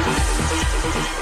です。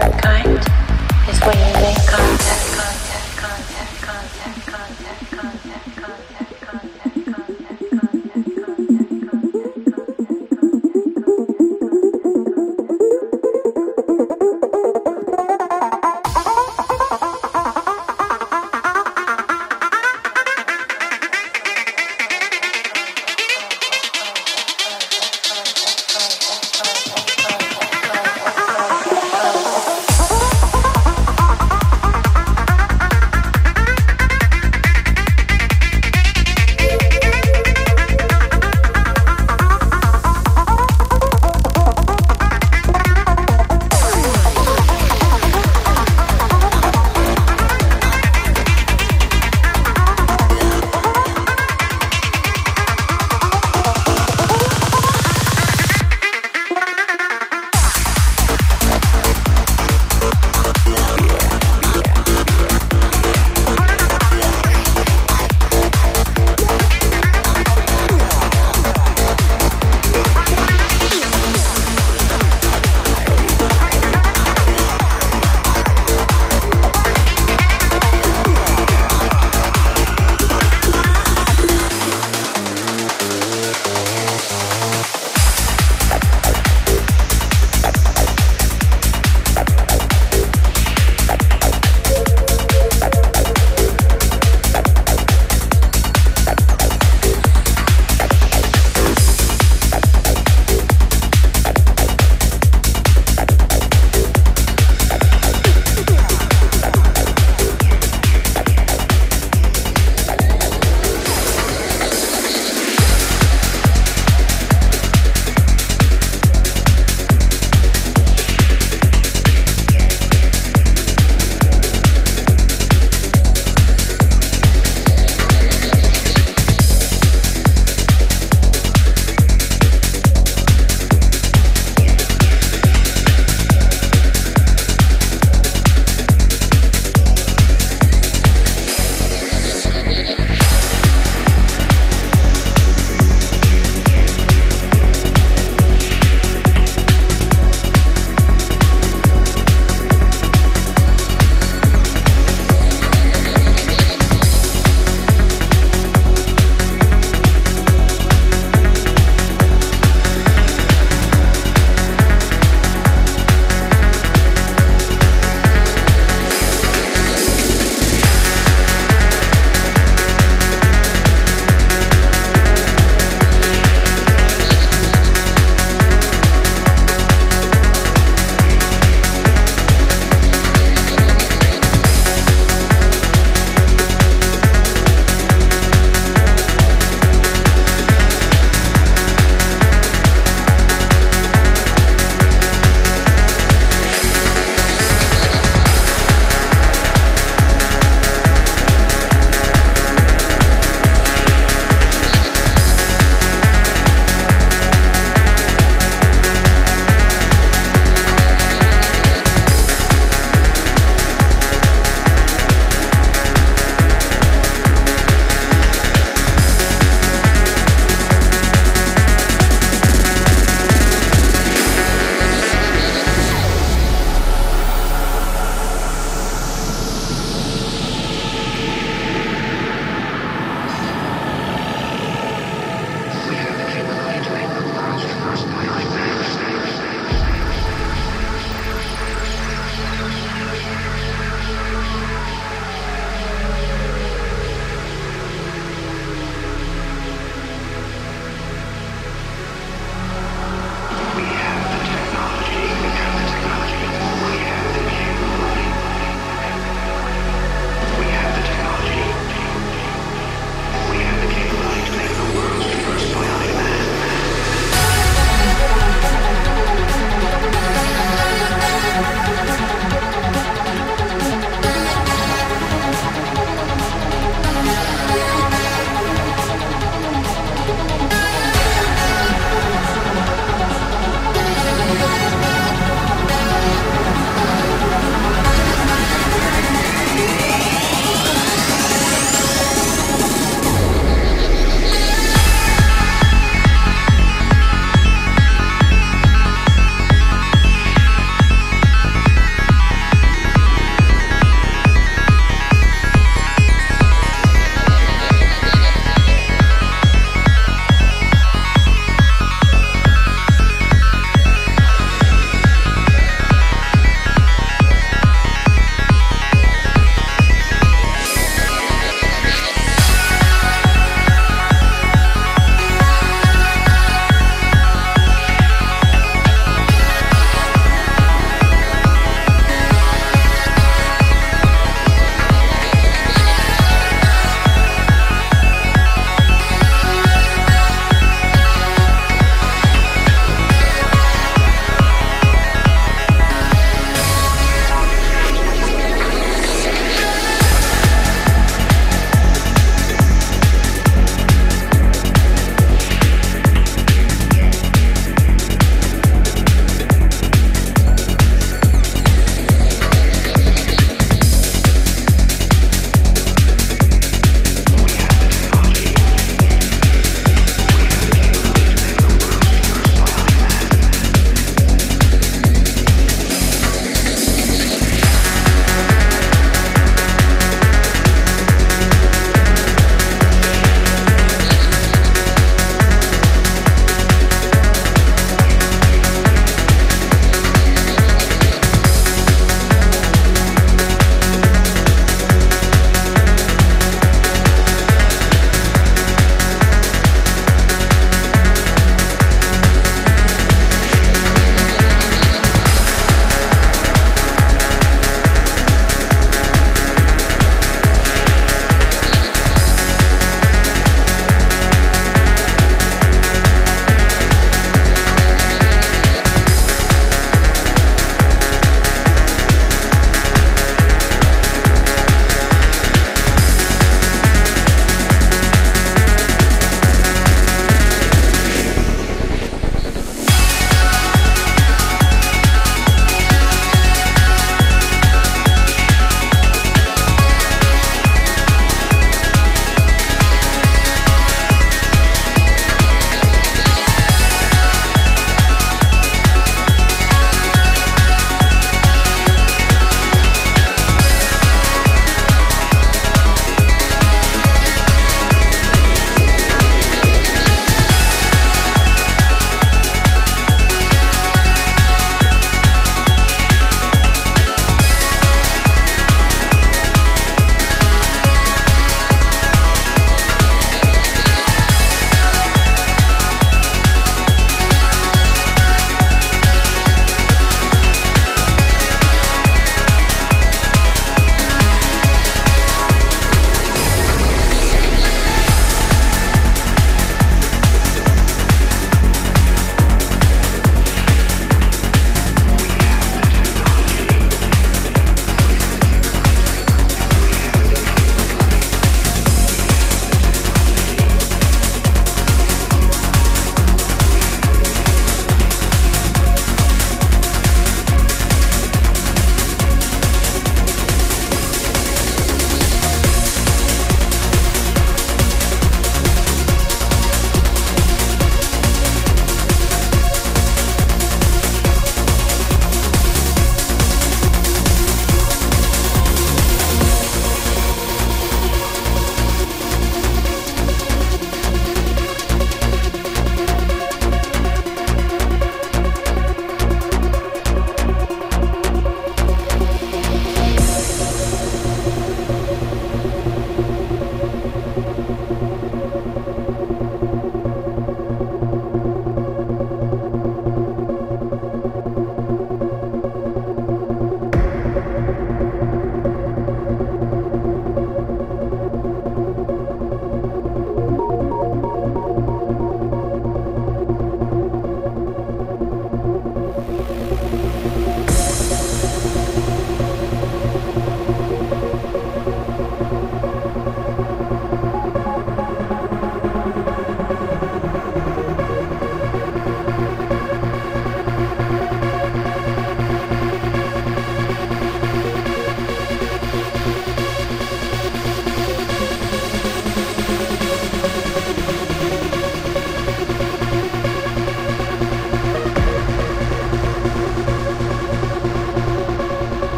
third kind is when you make contact.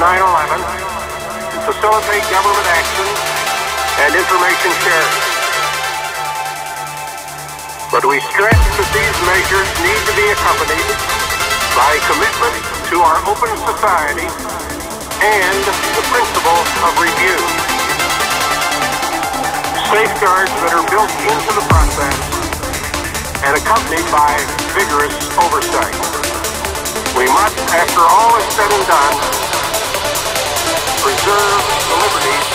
9-11 to facilitate government action and information sharing. But we stress that these measures need to be accompanied by commitment to our open society and the principle of review. Safeguards that are built into the process and accompanied by vigorous oversight. We must, after all is said and done, preserve the liberties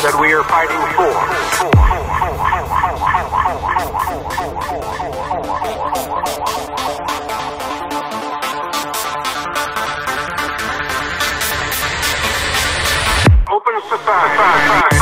that we are fighting for. Open society.